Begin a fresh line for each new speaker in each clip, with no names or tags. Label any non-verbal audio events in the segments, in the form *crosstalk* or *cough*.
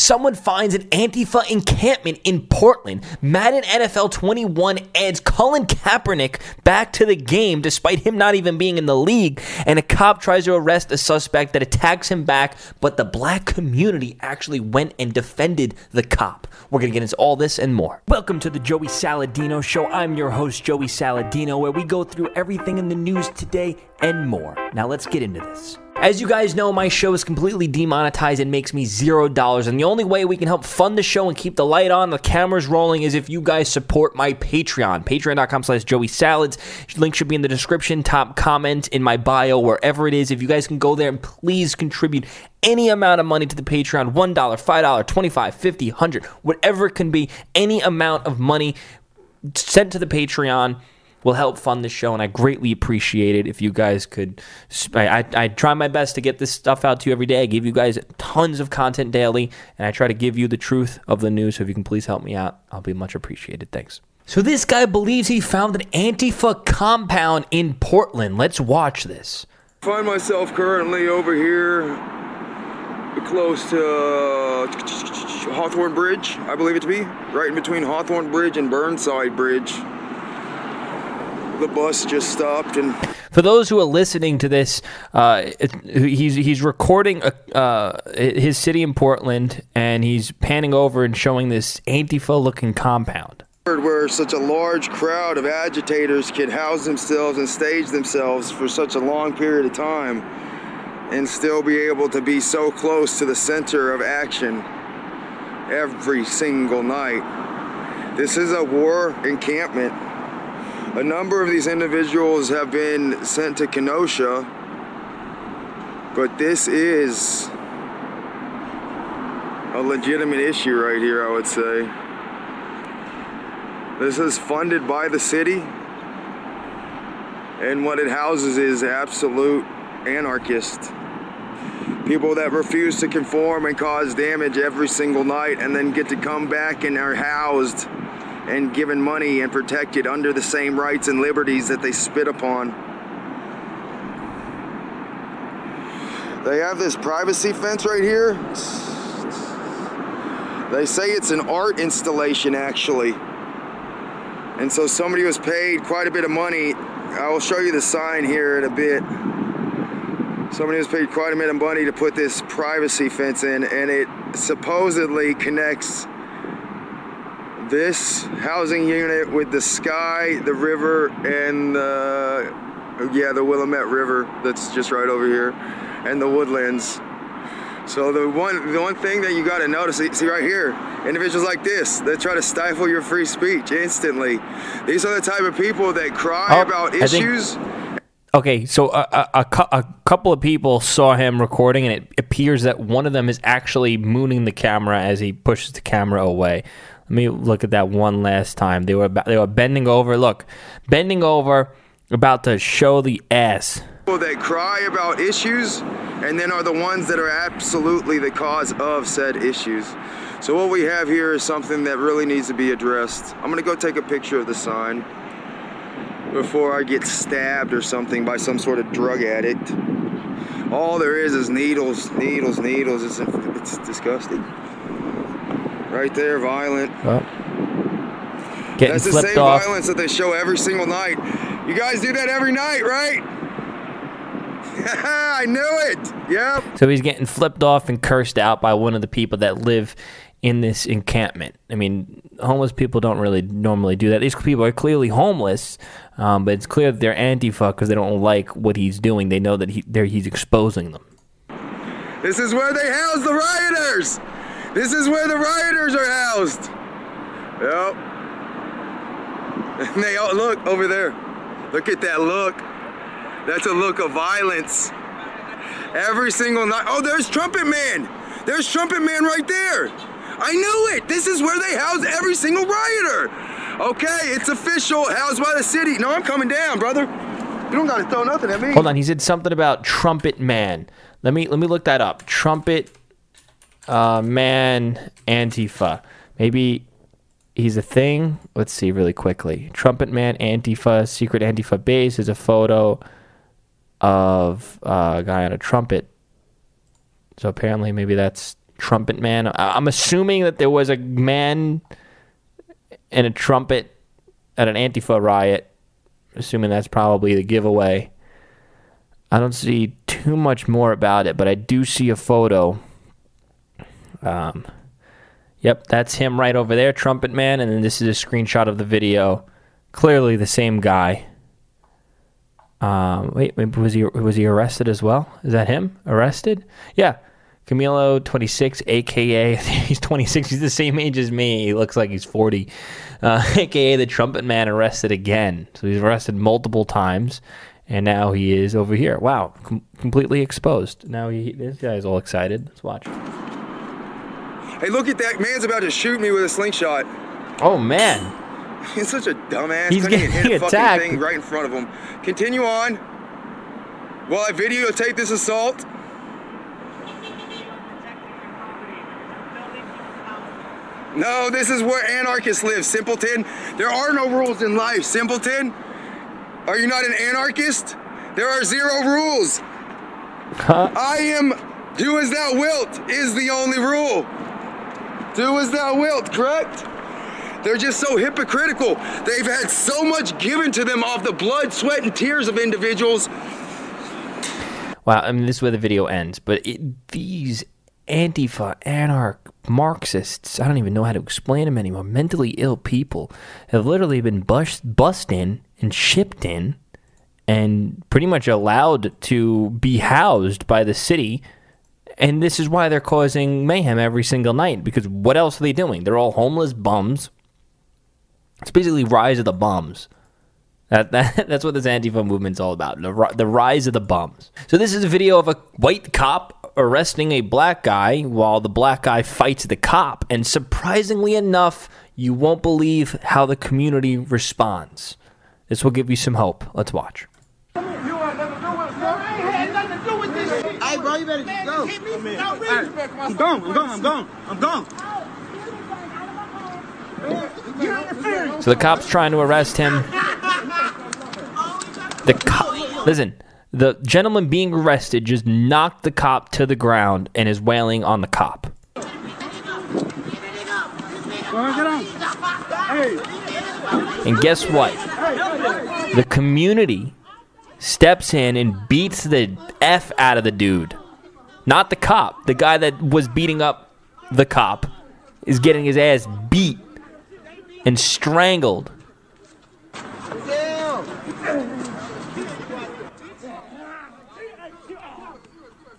Someone finds an Antifa encampment in Portland. Madden NFL 21 adds Colin Kaepernick back to the game despite him not even being in the league. And a cop tries to arrest a suspect that attacks him back, but the black community actually went and defended the cop. We're going to get into all this and more. Welcome to the Joey Saladino Show. I'm your host, Joey Saladino, where we go through everything in the news today and more. Now let's get into this. As you guys know, my show is completely demonetized and makes me zero dollars. And the only way we can help fund the show and keep the light on, the cameras rolling, is if you guys support my Patreon. Patreon.com slash Joey Salads. Link should be in the description, top comment in my bio, wherever it is. If you guys can go there and please contribute any amount of money to the Patreon $1, $5, $25, $50, 100 whatever it can be, any amount of money sent to the Patreon will help fund the show, and I greatly appreciate it if you guys could. I, I, I, try my best to get this stuff out to you every day. I give you guys tons of content daily, and I try to give you the truth of the news. So if you can please help me out, I'll be much appreciated. Thanks. So this guy believes he found an Antifa compound in Portland. Let's watch this.
I find myself currently over here close to uh, Hawthorne Bridge, I believe it to be, right in between Hawthorne Bridge and Burnside Bridge the bus just stopped and
for those who are listening to this uh, he's he's recording a, uh, his city in portland and he's panning over and showing this antifa looking compound.
Where such a large crowd of agitators can house themselves and stage themselves for such a long period of time and still be able to be so close to the center of action every single night. This is a war encampment a number of these individuals have been sent to Kenosha, but this is a legitimate issue right here, I would say. This is funded by the city, and what it houses is absolute anarchists. People that refuse to conform and cause damage every single night and then get to come back and are housed and given money and protected under the same rights and liberties that they spit upon. They have this privacy fence right here. They say it's an art installation actually. And so somebody was paid quite a bit of money. I will show you the sign here in a bit. Somebody was paid quite a bit of money to put this privacy fence in and it supposedly connects this housing unit with the sky, the river, and the, yeah, the Willamette River that's just right over here, and the woodlands. So the one, the one thing that you got to notice, see right here, individuals like this they try to stifle your free speech instantly. These are the type of people that cry oh, about issues.
Okay, so a, a, a, couple of people saw him recording, and it appears that one of them is actually mooning the camera as he pushes the camera away. Let me look at that one last time. They were they were bending over. Look, bending over, about to show the ass.
That cry about issues, and then are the ones that are absolutely the cause of said issues. So what we have here is something that really needs to be addressed. I'm gonna go take a picture of the sign before I get stabbed or something by some sort of drug addict. All there is is needles, needles, needles. It's, it's disgusting. Right there, violent.
Oh. Getting
That's the same
off.
violence that they show every single night. You guys do that every night, right? *laughs* I knew it. Yep.
So he's getting flipped off and cursed out by one of the people that live in this encampment. I mean, homeless people don't really normally do that. These people are clearly homeless, um, but it's clear that they're Antifa because they don't like what he's doing. They know that he, he's exposing them.
This is where they house the rioters. This is where the rioters are housed. Yep. And *laughs* they all look over there. Look at that look. That's a look of violence. Every single night. Oh, there's Trumpet Man. There's Trumpet Man right there. I knew it. This is where they house every single rioter. Okay, it's official. Housed by the city. No, I'm coming down, brother. You don't gotta throw nothing at me.
Hold on. He said something about Trumpet Man. Let me let me look that up. Trumpet uh, man Antifa. Maybe he's a thing. Let's see really quickly. Trumpet Man Antifa, secret Antifa base is a photo of uh, a guy on a trumpet. So apparently, maybe that's trumpet man. I- I'm assuming that there was a man and a trumpet at an Antifa riot. Assuming that's probably the giveaway. I don't see too much more about it, but I do see a photo. Um, yep, that's him right over there, trumpet man, and then this is a screenshot of the video. Clearly the same guy. Um, wait, was he was he arrested as well? Is that him arrested? Yeah, Camilo, 26, aka *laughs* he's 26. He's the same age as me. He looks like he's 40, uh, *laughs* aka the trumpet man arrested again. So he's arrested multiple times, and now he is over here. Wow, com- completely exposed. Now he this guy's all excited. Let's watch.
Hey, look at that man's about to shoot me with a slingshot.
Oh man, *laughs*
He's such a dumbass.
He's
Couldn't
getting
hit a fucking
attacked.
thing right in front of him. Continue on. While I videotape this assault. No, this is where anarchists live, simpleton. There are no rules in life, simpleton. Are you not an anarchist? There are zero rules. Huh? I am do as thou wilt is the only rule. Do as thou wilt, correct? They're just so hypocritical. They've had so much given to them off the blood, sweat, and tears of individuals.
Wow, I mean, this is where the video ends. But it, these Antifa, anarch, Marxists, I don't even know how to explain them anymore, mentally ill people have literally been bus- bussed in and shipped in and pretty much allowed to be housed by the city. And this is why they're causing mayhem every single night because what else are they doing? They're all homeless bums. It's basically rise of the bums. That, *laughs* that that's what this Antifa movement's all about. The, the rise of the bums. So this is a video of a white cop arresting a black guy while the black guy fights the cop. And surprisingly enough, you won't believe how the community responds. This will give you some hope. Let's watch.
You want nothing to do with it, bro. I ain't had nothing to do with this shit.
Hey, bro, you better
Man,
go.
hit me.
I mean,
Now,
all right,
respect
I'm
myself.
gone. I'm gone. I'm gone. I'm gone.
You.
So the cop's trying to arrest him. The cop, listen, the gentleman being arrested just knocked the cop to the ground and is wailing on the cop.
Go on, get on. Hey,
And guess what? The community steps in and beats the F out of the dude. Not the cop. The guy that was beating up the cop is getting his ass beat and strangled.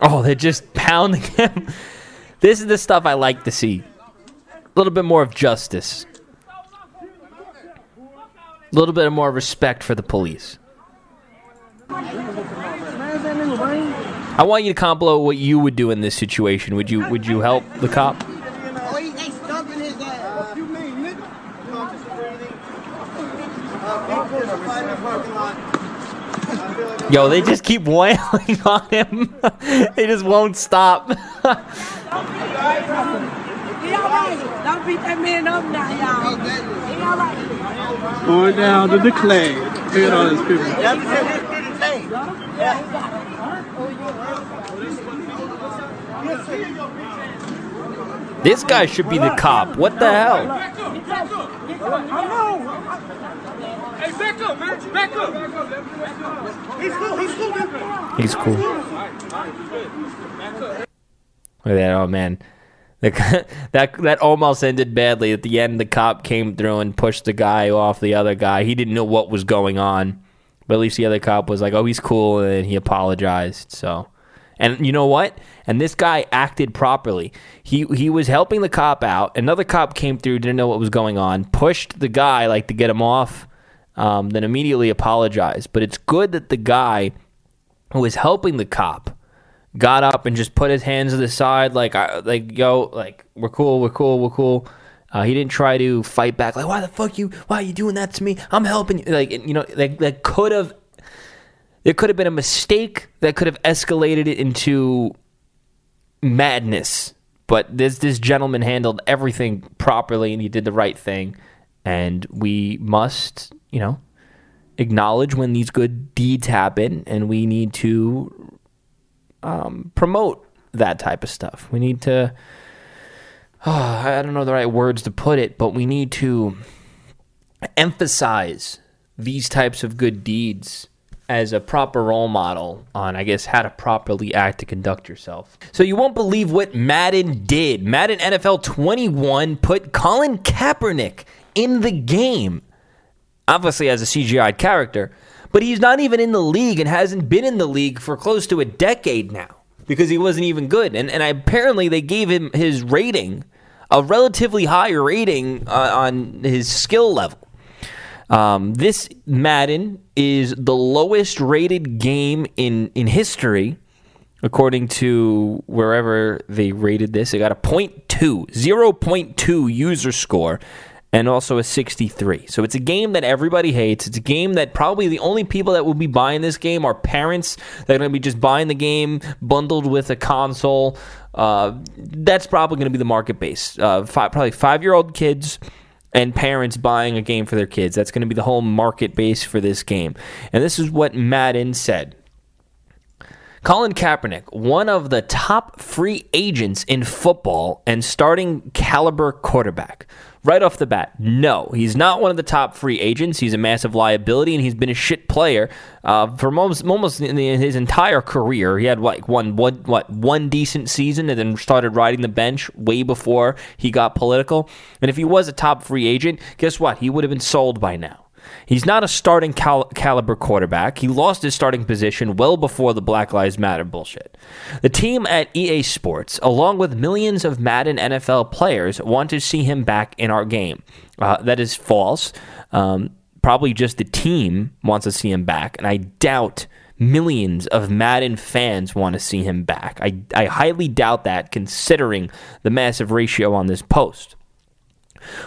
Oh, they're just pounding *laughs* him. This is the stuff I like to see. A little bit more of justice. A little bit more respect for the police. I want you to comment below what you would do in this situation. Would you would you help the cop? Yo, they just keep wailing *laughs* on him. *laughs* they just won't stop. *laughs*
Going down to the clay. Look at all these people.
This guy should be the cop. What the hell?
Hey, back up, man. Back up. He's cool. He's cool.
He's cool. Look at that, oh man. The, *laughs* that that almost ended badly. At the end, the cop came through and pushed the guy off the other guy. He didn't know what was going on, but at least the other cop was like, "Oh, he's cool," and he apologized. So, and you know what? And this guy acted properly. He he was helping the cop out. Another cop came through, didn't know what was going on, pushed the guy like to get him off, um, then immediately apologized. But it's good that the guy who was helping the cop got up and just put his hands to the side like I, like yo like we're cool we're cool we're cool uh, he didn't try to fight back like why the fuck you why are you doing that to me? I'm helping you. Like you know like that could have there could have been a mistake that could have escalated it into madness. But this this gentleman handled everything properly and he did the right thing. And we must you know acknowledge when these good deeds happen and we need to um, promote that type of stuff. We need to Ah, I don't know the right words to put it, but we need to emphasize these types of good deeds as a proper role model on, I guess, how to properly act to conduct yourself. So you won't believe what Madden did. Madden NFL 21 put Colin Kaepernick in the game, obviously as a CGI character, but he's not even in the league and hasn't been in the league for close to a decade now because he wasn't even good. And, and apparently they gave him his rating, a relatively high rating uh, on his skill level. Um, this Madden is the lowest rated game in, in history, according to wherever they rated this. It got a 0.2, 0.2 user score, and also a 63. So it's a game that everybody hates. It's a game that probably the only people that will be buying this game are parents that are going to be just buying the game bundled with a console. Uh, that's probably going to be the market base. Uh, five, probably five year old kids and parents buying a game for their kids. That's going to be the whole market base for this game. And this is what Madden said. Colin Kaepernick, one of the top free agents in football and starting caliber quarterback. Right off the bat, no, he's not one of the top free agents. He's a massive liability, and he's been a shit player uh, for almost, almost his entire career. He had like one, one, what, one decent season, and then started riding the bench way before he got political. And if he was a top free agent, guess what? He would have been sold by now. He's not a starting cal- caliber quarterback. He lost his starting position well before the Black Lives Matter bullshit. The team at EA Sports, along with millions of Madden NFL players, want to see him back in our game. Uh, that is false. Um, probably just the team wants to see him back, and I doubt millions of Madden fans want to see him back. I, I highly doubt that considering the massive ratio on this post.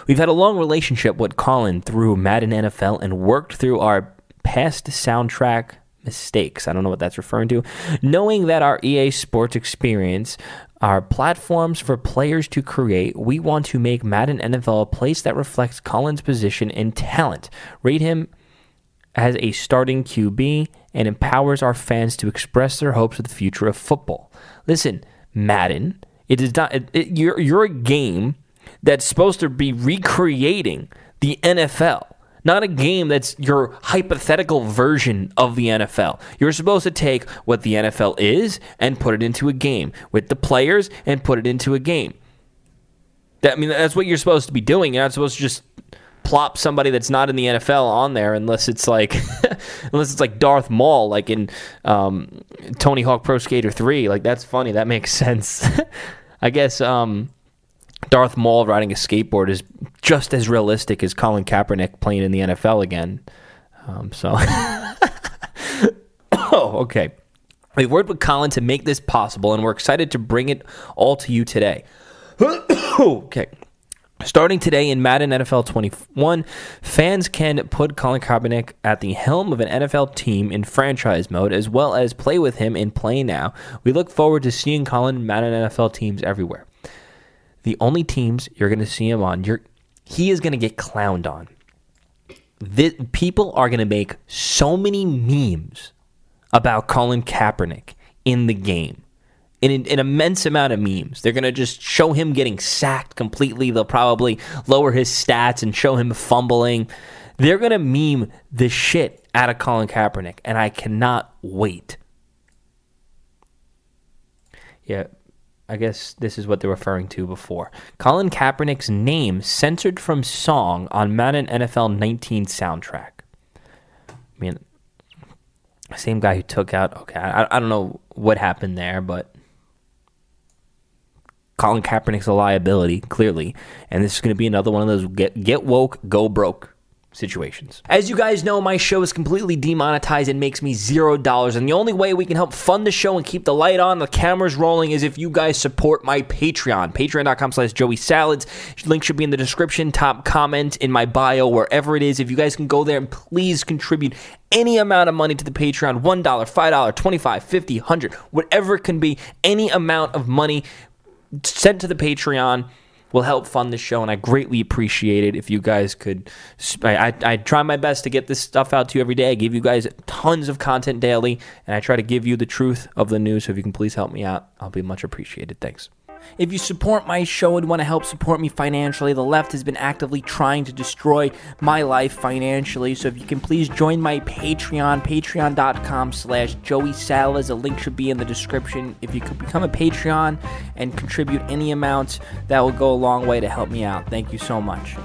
We've had a long relationship with Colin through Madden NFL and worked through our past soundtrack mistakes. I don't know what that's referring to. Knowing that our EA Sports experience are platforms for players to create, we want to make Madden NFL a place that reflects Colin's position and talent. Rate him as a starting QB and empowers our fans to express their hopes of the future of football. Listen, Madden, it is not it, it, you're you're a game that's supposed to be recreating the NFL, not a game that's your hypothetical version of the NFL. You're supposed to take what the NFL is and put it into a game with the players and put it into a game. That, I mean, that's what you're supposed to be doing. You're not supposed to just plop somebody that's not in the NFL on there unless it's like *laughs* unless it's like Darth Maul like in um, Tony Hawk Pro Skater 3 like that's funny that makes *laughs* sense I guess um, Darth Maul riding a skateboard is just as realistic as Colin Kaepernick playing in the NFL again. Um, so, *laughs* *coughs* oh, okay. We've worked with Colin to make this possible, and we're excited to bring it all to you today. *coughs* okay. Starting today in Madden NFL 21, fans can put Colin Kaepernick at the helm of an NFL team in franchise mode, as well as play with him in Play Now. We look forward to seeing Colin in Madden NFL teams everywhere the only teams you're going to see him on, you're, he is going to get clowned on. This, people are going to make so many memes about Colin Kaepernick in the game. An, an immense amount of memes. They're going to just show him getting sacked completely. They'll probably lower his stats and show him fumbling. They're going to meme the shit out of Colin Kaepernick, and I cannot wait. Yeah, I guess this is what they're referring to before. Colin Kaepernick's name censored from song on Madden NFL 19 soundtrack. I mean, same guy who took out. Okay, I, I don't know what happened there, but Colin Kaepernick's a liability, clearly, and this is going to be another one of those get get woke, go broke situations. As you guys know, my show is completely demonetized and makes me zero dollars. And the only way we can help fund the show and keep the light on, the cameras rolling, is if you guys support my Patreon. Patreon.com slash Joey Salads. Link should be in the description, top comment in my bio, wherever it is. If you guys can go there and please contribute any amount of money to the Patreon $1, $5, 25 50 100 whatever it can be, any amount of money sent to the Patreon will help fund the show, and I greatly appreciate it if you guys could. I, I, I, try my best to get this stuff out to you every day. I give you guys tons of content daily, and I try to give you the truth of the news. So if you can please help me out, I'll be much appreciated. Thanks. If you support my show and want to help support me financially, the left has been actively trying to destroy my life financially. So if you can please join my Patreon, patreon.com slash Joey Salads. A link should be in the description. If you could become a Patreon and contribute any amount, that will go a long way to help me out. Thank you so much.